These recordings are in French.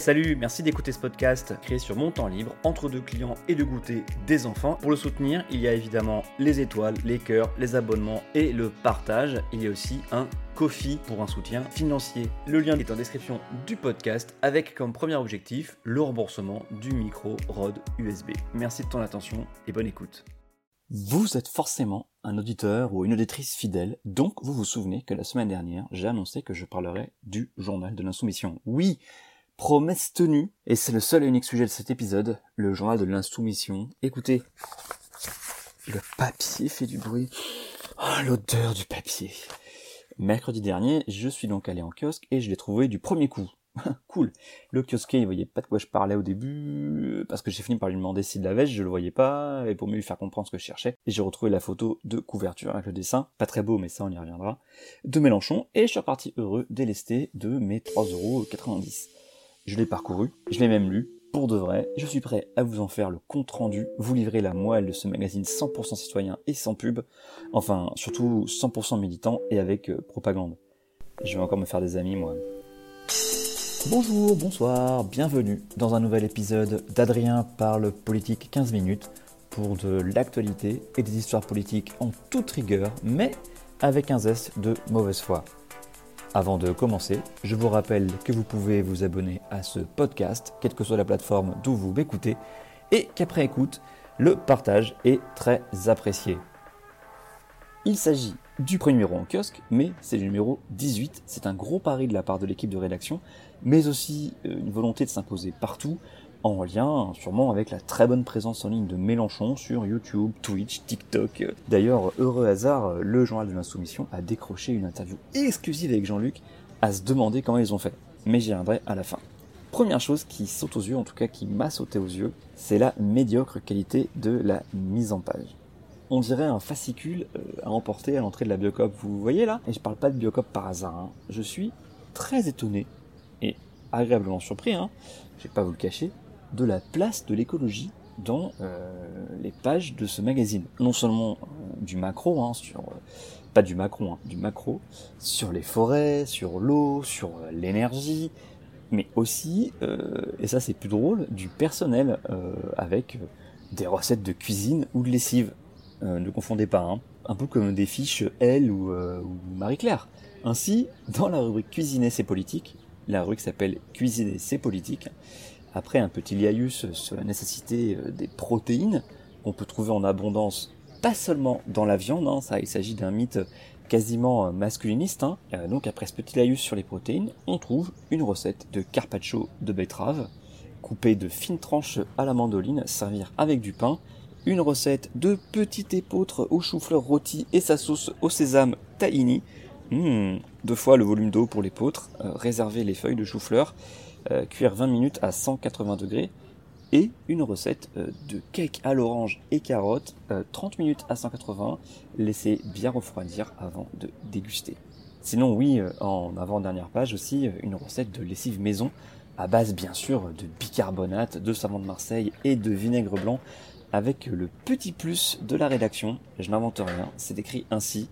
Salut, merci d'écouter ce podcast créé sur mon temps libre, entre deux clients et de goûter des enfants. Pour le soutenir, il y a évidemment les étoiles, les cœurs, les abonnements et le partage. Il y a aussi un Kofi pour un soutien financier. Le lien est en description du podcast avec comme premier objectif le remboursement du micro Rode USB. Merci de ton attention et bonne écoute. Vous êtes forcément un auditeur ou une auditrice fidèle, donc vous vous souvenez que la semaine dernière, j'ai annoncé que je parlerais du journal de l'insoumission. Oui, Promesse tenue, et c'est le seul et unique sujet de cet épisode, le journal de l'insoumission. Écoutez, le papier fait du bruit. Oh, l'odeur du papier. Mercredi dernier, je suis donc allé en kiosque et je l'ai trouvé du premier coup. cool. Le kiosquier, il voyait pas de quoi je parlais au début, parce que j'ai fini par lui demander s'il l'avait, je le voyais pas, et pour mieux lui faire comprendre ce que je cherchais, j'ai retrouvé la photo de couverture avec le dessin, pas très beau, mais ça on y reviendra, de Mélenchon, et je suis reparti heureux, délesté de mes 3,90€. Je l'ai parcouru, je l'ai même lu, pour de vrai, je suis prêt à vous en faire le compte rendu, vous livrer la moelle de ce magazine 100% citoyen et sans pub, enfin surtout 100% militant et avec euh, propagande. Je vais encore me faire des amis moi. Bonjour, bonsoir, bienvenue dans un nouvel épisode d'Adrien parle politique 15 minutes pour de l'actualité et des histoires politiques en toute rigueur, mais avec un zeste de mauvaise foi. Avant de commencer, je vous rappelle que vous pouvez vous abonner à ce podcast, quelle que soit la plateforme d'où vous m'écoutez, et qu'après écoute, le partage est très apprécié. Il s'agit du premier numéro en kiosque, mais c'est le numéro 18. C'est un gros pari de la part de l'équipe de rédaction, mais aussi euh, une volonté de s'imposer partout, en lien sûrement avec la très bonne présence en ligne de Mélenchon sur YouTube, Twitch, TikTok. D'ailleurs, heureux hasard, le journal de l'insoumission a décroché une interview exclusive avec Jean-Luc à se demander comment ils ont fait. Mais j'y reviendrai à la fin. Première chose qui saute aux yeux, en tout cas qui m'a sauté aux yeux, c'est la médiocre qualité de la mise en page. On dirait un fascicule euh, à emporter à l'entrée de la Biocop, vous voyez là? Et je parle pas de Biocop par hasard, hein. je suis très étonné et agréablement surpris, hein, je vais pas vous le cacher, de la place de l'écologie dans euh, les pages de ce magazine. Non seulement euh, du macro, hein, sur euh, pas du macro, hein, du macro, sur les forêts, sur l'eau, sur l'énergie, mais aussi, et ça c'est plus drôle, du personnel avec des recettes de cuisine ou de lessive. ne confondez pas, hein. un peu comme des fiches Elle ou, ou Marie-Claire. Ainsi, dans la rubrique Cuisiner c'est politique, la rubrique s'appelle Cuisiner c'est politique, après un petit liaïus sur la nécessité euh, des protéines qu'on peut trouver en abondance, pas seulement dans la viande, hein, ça il s'agit d'un mythe quasiment euh, masculiniste. Hein. Euh, donc après ce petit laïus sur les protéines, on trouve une recette de carpaccio de betterave, coupée de fines tranches à la mandoline, servir avec du pain, une recette de petite épeautre au chou-fleur rôti et sa sauce au sésame tahini, mmh, deux fois le volume d'eau pour l'épeautre, réserver les feuilles de chou-fleur, euh, cuire 20 minutes à 180 degrés et une recette euh, de cake à l'orange et carotte, 30 euh, minutes à 180, laisser bien refroidir avant de déguster. Sinon oui, en avant-dernière page aussi, une recette de lessive maison à base bien sûr de bicarbonate, de savon de Marseille et de vinaigre blanc avec le petit plus de la rédaction, je n'invente rien, c'est écrit ainsi,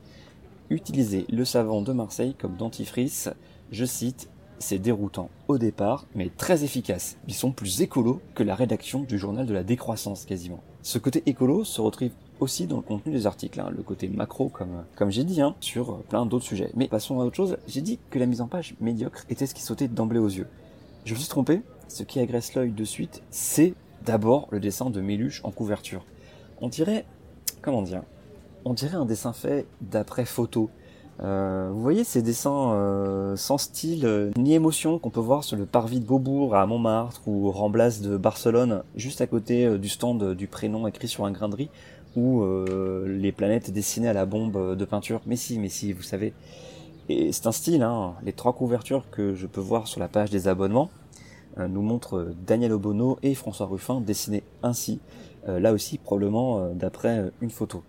utilisez le savon de Marseille comme dentifrice, je cite, c'est déroutant au départ, mais très efficace. Ils sont plus écolos que la rédaction du journal de la décroissance quasiment. Ce côté écolo se retrouve aussi dans le contenu des articles, hein, le côté macro comme, comme j'ai dit, hein, sur euh, plein d'autres sujets. Mais passons à autre chose, j'ai dit que la mise en page médiocre était ce qui sautait d'emblée aux yeux. Je me suis trompé, ce qui agresse l'œil de suite, c'est d'abord le dessin de Méluche en couverture. On dirait, comment dire, on dirait un dessin fait d'après photo. Euh, vous voyez ces dessins euh, sans style euh, ni émotion qu'on peut voir sur le parvis de Beaubourg à Montmartre ou Ramblas de Barcelone, juste à côté du stand du prénom écrit sur un grain de riz, ou les planètes dessinées à la bombe de peinture. Mais si, mais si, vous savez. Et c'est un style, hein. les trois couvertures que je peux voir sur la page des abonnements nous montrent Daniel Obono et François Ruffin dessinés ainsi. Euh, là aussi probablement euh, d'après euh, une photo.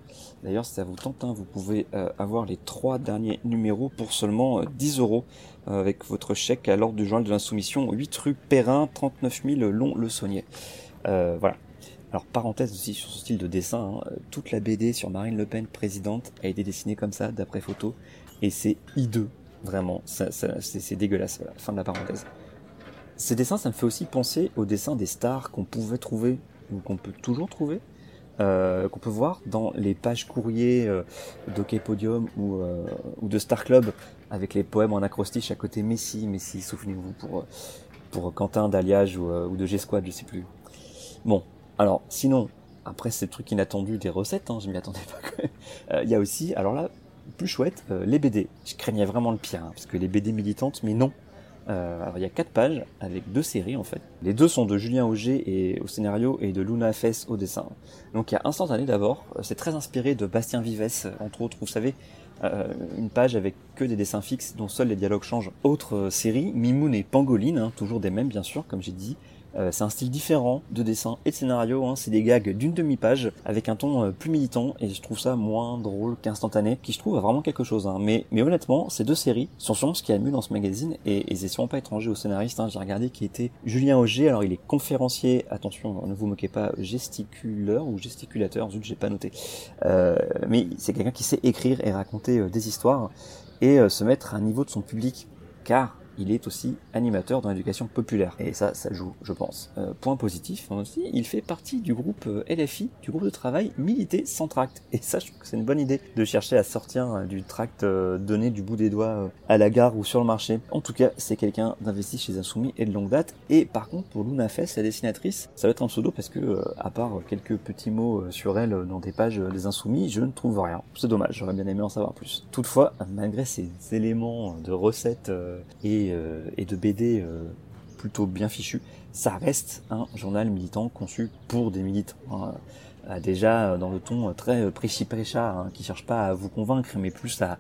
D'ailleurs, si ça vous tente, hein, vous pouvez avoir les trois derniers numéros pour seulement 10 euros avec votre chèque à l'ordre du journal de l'insoumission, 8 rue Perrin, 39 000 Long-le-Saunier. voilà. Alors parenthèse aussi sur ce style de dessin, hein, toute la BD sur Marine Le Pen présidente a été dessinée comme ça d'après photo et c'est hideux, vraiment, c'est dégueulasse. Voilà, fin de la parenthèse. Ces dessins, ça me fait aussi penser aux dessins des stars qu'on pouvait trouver, ou qu'on peut toujours trouver, euh, qu'on peut voir dans les pages courriers euh, d'Hockey Podium ou, euh, ou, de Star Club, avec les poèmes en acrostiche à côté Messi, Messi, souvenez-vous, pour, pour Quentin d'Alliage ou, ou, de G-Squad, je sais plus. Bon, alors sinon, après ces trucs inattendus des recettes, hein, je m'y attendais pas Il y a aussi, alors là, plus chouette, les BD. Je craignais vraiment le pire, hein, parce que les BD militantes, mais non, euh, alors il y a quatre pages avec deux séries en fait. Les deux sont de Julien Auger et au scénario et de Luna Fess au dessin. Donc il y a Instantané d'abord, euh, c'est très inspiré de Bastien Vives entre autres, vous savez, euh, une page avec que des dessins fixes dont seuls les dialogues changent. Autre série, Mimoun et Pangoline, hein, toujours des mêmes bien sûr, comme j'ai dit, euh, c'est un style différent de dessin et de scénario, hein. c'est des gags d'une demi-page avec un ton euh, plus militant et je trouve ça moins drôle qu'instantané, qui je trouve a vraiment quelque chose. Hein. Mais, honnêtement, ces deux séries sont sûrement ce qui a mieux dans ce magazine et, et c'est sûrement pas étranger au scénariste. Hein. J'ai regardé qui était Julien Auger, alors il est conférencier, attention, ne vous moquez pas, gesticuleur ou gesticulateur, zut, j'ai pas noté. Euh, mais c'est quelqu'un qui sait écrire et raconter des histoires et se mettre à niveau de son public car il est aussi animateur dans l'éducation populaire. Et ça, ça joue, je pense. Euh, point positif aussi, il fait partie du groupe euh, LFI, du groupe de travail Milité sans tract. Et ça, je trouve que c'est une bonne idée de chercher à sortir euh, du tract donné du bout des doigts à la gare ou sur le marché. En tout cas, c'est quelqu'un d'investi chez Insoumis et de longue date. Et par contre, pour Luna Fess, la dessinatrice, ça va être un pseudo parce que, à part quelques petits mots sur elle dans des pages des Insoumis, je ne trouve rien. C'est dommage, j'aurais bien aimé en savoir plus. Toutefois, malgré ces éléments de recettes et euh, et, de BD euh, plutôt bien fichu, ça reste un journal militant conçu pour des militants. Hein. Euh, déjà dans le ton très préchi-précha, hein, qui cherche pas à vous convaincre, mais plus à,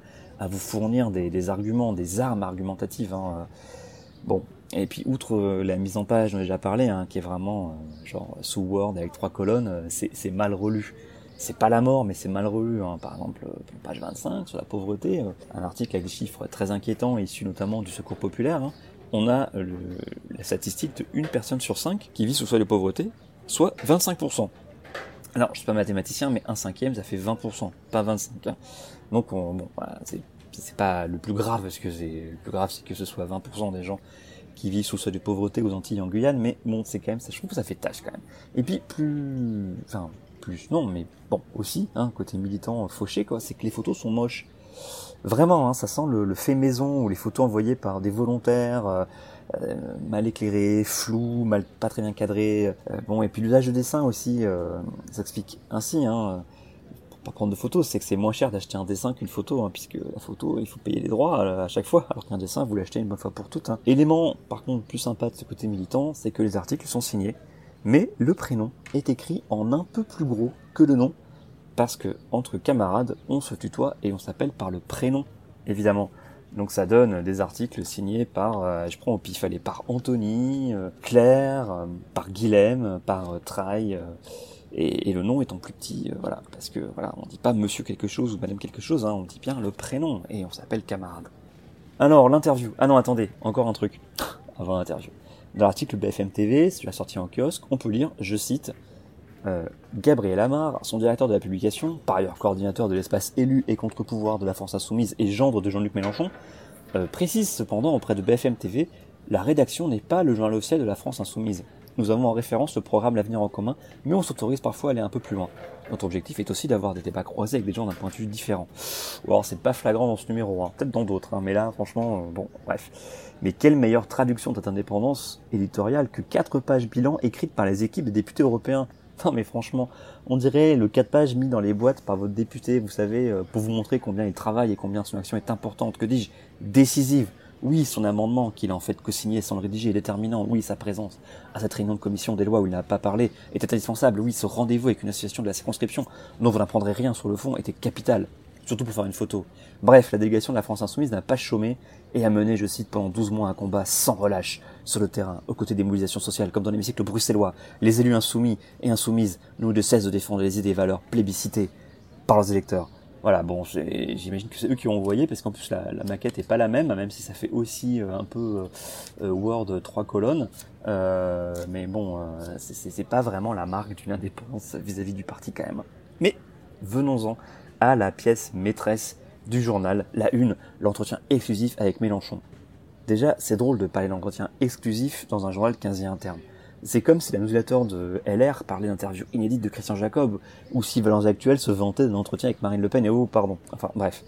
vous fournir des, arguments, des armes argumentatives. Hein. Bon, et puis outre la mise en page dont j'ai déjà parlé, qui est vraiment genre sous Word avec trois colonnes, c'est mal relu c'est pas la mort, mais c'est mal. Hein. Par exemple, euh, page 25 sur la pauvreté, euh, un article avec des chiffres très inquiétants issus notamment du Secours populaire. Hein. On a le, la statistique de une personne sur cinq qui vit sous seuil de pauvreté, soit 25%. Alors, je suis pas mathématicien, mais un cinquième, ça fait 20%, pas 25. Hein. Donc, bon, voilà, c'est pas le plus grave, parce que c'est le plus grave, c'est que ce soit 20% des gens qui vivent sous seuil de pauvreté aux Antilles en Guyane, mais bon, c'est quand même, ça, je trouve que ça fait tâche quand même. Et puis, plus, enfin, non, mais bon, aussi, hein, côté militant fauché, quoi, c'est que les photos sont moches. Vraiment, hein, ça sent le, fait maison ou les photos envoyées par des volontaires, euh, euh, mal éclairées, floues, mal pas très bien cadrées. Euh, bon, et puis l'usage de dessin aussi s'explique ainsi. Hein, pas prendre de photos, c'est que c'est moins cher d'acheter un dessin qu'une photo, hein, puisque la photo, il faut payer les droits à, chaque fois, alors qu'un dessin, vous l'achetez une bonne fois pour toutes. Hein. Élément, par contre, plus sympa de ce côté militant, c'est que les articles sont signés mais le prénom est écrit en un peu plus gros que le nom, parce que entre camarades, on se tutoie et on s'appelle par le prénom, évidemment. Donc ça donne des articles signés par, euh, je prends au pif, allez, par Anthony, euh, Claire, euh, par Guilhem, par Traille, et, le nom étant plus petit, voilà, parce que voilà, on dit pas Monsieur quelque chose ou Madame quelque chose, hein, on dit bien le prénom et on s'appelle camarade. Alors l'interview. Ah non, attendez, encore un truc avant l'interview. Dans l'article BFM TV, la sortie en kiosque, on peut lire, je cite, euh, Gabriel Amar, son directeur de la publication, par ailleurs coordinateur de l'espace élu et contre-pouvoir de la France Insoumise et gendre de Jean-Luc Mélenchon, euh, précise cependant auprès de BFM TV, la rédaction n'est pas le journal officiel de la France Insoumise. Nous avons en référence le programme L'avenir en commun, mais on s'autorise parfois à aller un peu plus loin. Notre objectif est aussi d'avoir des débats croisés avec des gens d'un point de vue différent. Ou alors c'est pas flagrant dans ce numéro, hein. peut-être dans d'autres, hein, mais là franchement, euh, bon, bref. Mais quelle meilleure traduction de cette indépendance éditoriale que quatre pages bilan écrites par les équipes des députés européens? Non mais franchement, on dirait le 4 pages mis dans les boîtes par votre député, vous savez, euh, pour vous montrer combien il travaille et combien son action est importante, que dis-je, décisive. Oui, son amendement qu'il a en fait co-signé sans le rédiger est déterminant. Oui, sa présence à cette réunion de commission des lois où il n'a pas parlé était indispensable. Oui, ce rendez-vous avec une association de la circonscription dont vous n'apprendrez rien sur le fond était capital surtout pour faire une photo. Bref, la délégation de la France Insoumise n'a pas chômé et a mené, je cite, pendant 12 mois un combat sans relâche sur le terrain, aux côtés des mobilisations sociales, comme dans l'hémicycle bruxellois. Les élus insoumis et insoumises n'ont de cesse de défendre les idées et valeurs plébiscitées par leurs électeurs. Voilà, bon, j'imagine que c'est eux qui ont envoyé, parce qu'en plus la, maquette est pas la même, même si ça fait aussi euh, un peu euh, euh, Word trois colonnes. mais bon, c'est pas vraiment la marque d'une indépendance vis-à-vis -vis du parti quand même. Mais venons-en à la pièce maîtresse du journal, la une, l'entretien exclusif avec Mélenchon. Déjà, c'est drôle de parler d'entretien exclusif dans un journal 15 interne. C'est comme si la newsletter de LR parlait d'interviews inédites de Christian Jacob, ou si Valence Actuelle se vantait d'un entretien avec Marine Le Pen et oh, pardon. Enfin, bref.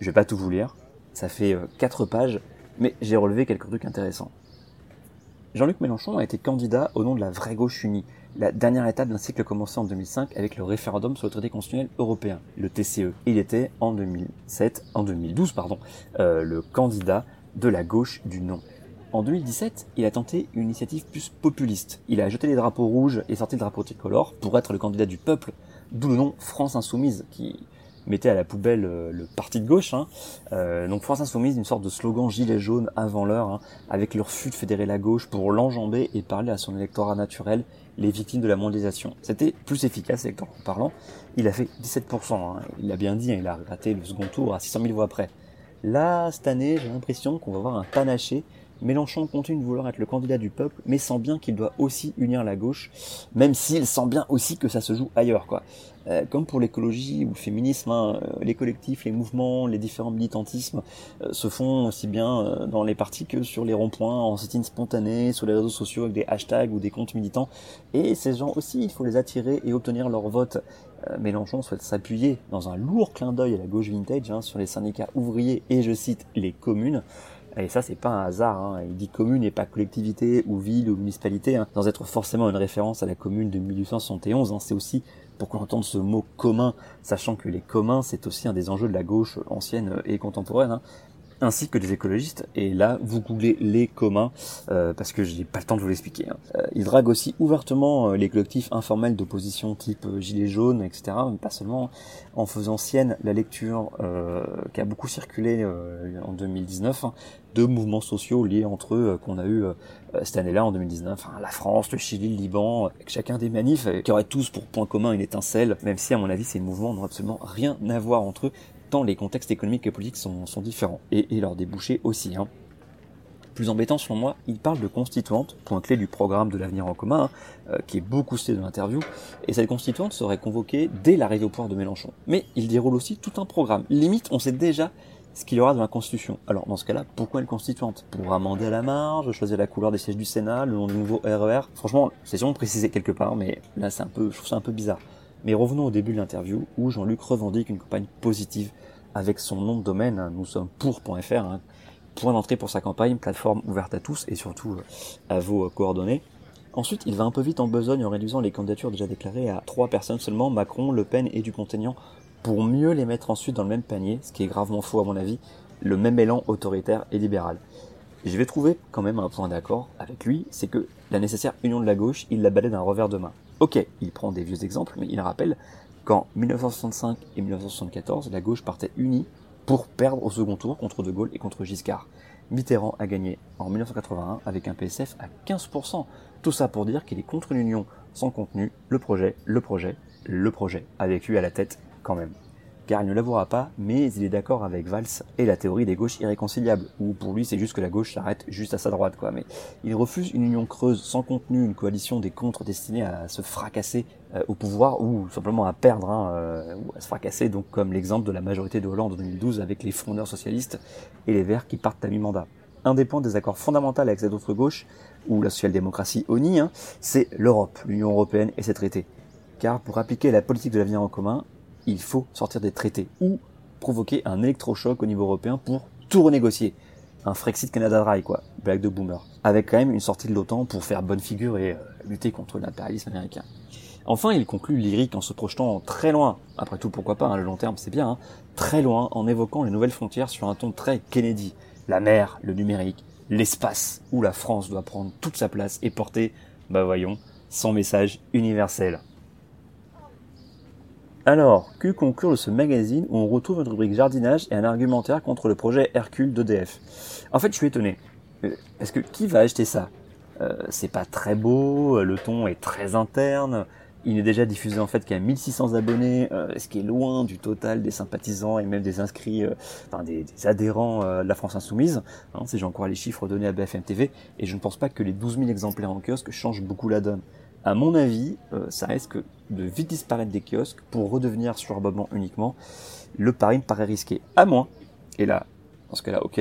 Je vais pas tout vous lire. Ça fait 4 euh, pages, mais j'ai relevé quelques trucs intéressants. Jean-Luc Mélenchon a été candidat au nom de la vraie gauche unie, la dernière étape d'un cycle commencé en 2005 avec le référendum sur le traité constitutionnel européen, le TCE. Il était en 2007, en 2012 pardon, euh, le candidat de la gauche du non. En 2017, il a tenté une initiative plus populiste. Il a jeté les drapeaux rouges et sorti le drapeau tricolore pour être le candidat du peuple, d'où le nom France Insoumise, qui mettait à la poubelle euh, le parti de gauche. Hein. Euh, donc France Insoumise, une sorte de slogan gilet jaune avant l'heure, hein, avec le refus de fédérer la gauche pour l'enjamber et parler à son électorat naturel, les victimes de la mondialisation. C'était plus efficace électoralement parlant. Il a fait 17%, hein. il l'a bien dit, il a raté le second tour à 600 000 voix près. Là, cette année, j'ai l'impression qu'on va voir un panaché Mélenchon continue de vouloir être le candidat du peuple, mais sent bien qu'il doit aussi unir la gauche, même s'il sent bien aussi que ça se joue ailleurs, quoi. Euh, comme pour l'écologie ou le féminisme, hein, euh, les collectifs, les mouvements, les différents militantismes euh, se font aussi bien dans les partis que sur les ronds-points, en sit-in spontané, sur les réseaux sociaux avec des hashtags ou des comptes militants. Et ces gens aussi, il faut les attirer et obtenir leur vote. Mélenchon souhaite s'appuyer dans un lourd clin d'œil à la gauche vintage hein, sur les syndicats ouvriers et, je cite, les communes. Et ça, c'est pas un hasard. Hein. Il dit commune et pas collectivité ou ville ou municipalité, hein, sans être forcément une référence à la commune de 1871. Hein. C'est aussi pour qu'on entende ce mot commun, sachant que les communs, c'est aussi un des enjeux de la gauche ancienne et contemporaine. Hein ainsi que des écologistes. Et là, vous googlez les communs, euh, parce que j'ai pas le temps de vous l'expliquer. Hein. Euh, ils draguent aussi ouvertement euh, les collectifs informels d'opposition type Gilets jaunes, etc. Mais pas seulement en faisant sienne la lecture qui a beaucoup circulé en 2019 hein, de mouvements sociaux liés entre eux qu'on a eu cette année-là en 2019. Enfin, la France, le Chili, le Liban, chacun des manifs qui auraient tous pour point commun une étincelle, même si à mon avis ces mouvements n'ont absolument rien à voir entre eux les contextes économiques et politiques sont, différents, et, leurs débouchés aussi. Hein. Plus embêtant selon moi, il parle de constituante, point clé du programme de l'avenir en commun, hein, euh, qui est beaucoup cité dans l'interview, et cette constituante serait convoquée dès l'arrivée au pouvoir de Mélenchon. Mais il déroule aussi tout un programme. Limite, on sait déjà ce qu'il y aura dans la Constitution. Alors dans ce cas-là, pourquoi une constituante? Pour amender à la marge, choisir la couleur des sièges du Sénat, le nom du nouveau RER e Franchement, c'est sûrement précisé quelque part, mais là c'est un peu, je trouve ça un peu bizarre. Mais revenons au début de l'interview où Jean-Luc revendique une campagne positive avec son nom de domaine, hein, nous sommes pour.fr, hein, point d'entrée pour sa campagne, plateforme ouverte à tous et surtout euh, à vos coordonnées. Ensuite, il va un peu vite en besogne en réduisant les candidatures déjà déclarées à trois personnes seulement, Macron, Le Pen et Dupont-Aignan, pour mieux les mettre ensuite dans le même panier, ce qui est gravement faux à mon avis, le même élan autoritaire et libéral. Je vais trouver quand même un point d'accord avec lui, c'est que la nécessaire union de la gauche, il la balaie d'un revers de main. Ok, il prend des vieux exemples, mais il rappelle qu'en 1965 et 1974, la gauche partait unie pour perdre au second tour contre De Gaulle et contre Giscard. Mitterrand a gagné en 1981 avec un PSF à 15%. Tout ça pour dire qu'il est contre l'union sans contenu, le projet, le projet, le projet, avec lui à la tête quand même car il ne l'avouera pas, mais il est d'accord avec Valls et la théorie des gauches irréconciliables, où pour lui c'est juste que la gauche s'arrête juste à sa droite, quoi. Mais il refuse une union creuse, sans contenu, une coalition des contres destinés à se fracasser euh, au pouvoir, ou simplement à perdre, hein, euh, ou à se fracasser, donc comme l'exemple de la majorité de Hollande en 2012 avec les frondeurs socialistes et les Verts qui partent à mi-mandat. Un des points des accords fondamentaux avec cette autre gauche, ou la social-démocratie ONI, hein, c'est l'Europe, l'Union Européenne et ses traités. Car pour appliquer la politique de l'avenir en commun, il faut sortir des traités ou provoquer un électrochoc au niveau européen pour tout renégocier. Un Frexit Canada Dry, quoi. Blague de boomer. Avec quand même une sortie de l'OTAN pour faire bonne figure et euh, lutter contre l'impérialisme américain. Enfin, il conclut lyrique en se projetant très loin. Après tout, pourquoi pas, hein, le long terme, c'est bien. Hein, très loin, en évoquant les nouvelles frontières sur un ton très Kennedy. La mer, le numérique, l'espace, où la France doit prendre toute sa place et porter, bah voyons, son message universel. Alors, que conclure de ce magazine où on retrouve une rubrique jardinage et un argumentaire contre le projet Hercule d'EDF En fait, je suis étonné. Est-ce que qui va acheter ça? Euh, C'est pas très beau, le ton est très interne. Il est déjà diffusé en fait qu'à 1600 abonnés, euh, ce qui est loin du total des sympathisants et même des inscrits, euh, enfin des, adhérents de la France Insoumise, hein, si j'en crois les chiffres donnés à BFM TV. Et je ne pense pas que les 12 000 exemplaires en kiosque changent beaucoup la donne à mon avis, euh, ça risque de vite disparaître des kiosques pour redevenir sur abonnement uniquement. Le pari me paraît risqué. À moins, et là, dans ce cas-là, ok,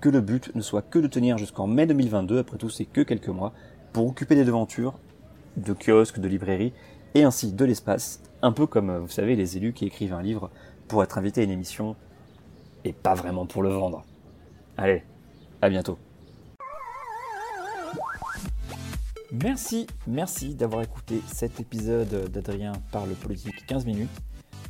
que le but ne soit que de tenir jusqu'en mai 2022, après tout c'est que quelques mois, pour occuper des devantures de kiosques, de librairies, et ainsi de l'espace, un peu comme, vous savez, les élus qui écrivent un livre pour être invités à une émission, et pas vraiment pour le vendre. Allez, à bientôt. Merci, merci d'avoir écouté cet épisode d'Adrien parle politique 15 minutes.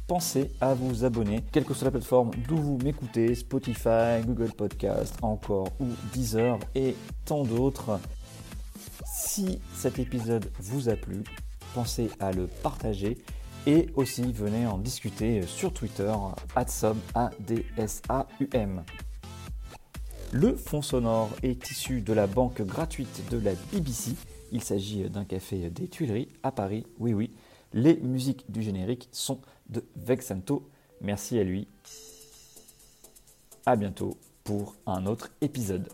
Pensez à vous abonner, quelle que soit la plateforme d'où vous m'écoutez, Spotify, Google Podcast, encore ou Deezer et tant d'autres. Si cet épisode vous a plu, pensez à le partager et aussi venez en discuter sur Twitter, adsum, A-D-S-A-U-M. Le fond sonore est issu de la banque gratuite de la BBC il s'agit d'un café des Tuileries à Paris. Oui, oui, les musiques du générique sont de Vexanto. Merci à lui. À bientôt pour un autre épisode.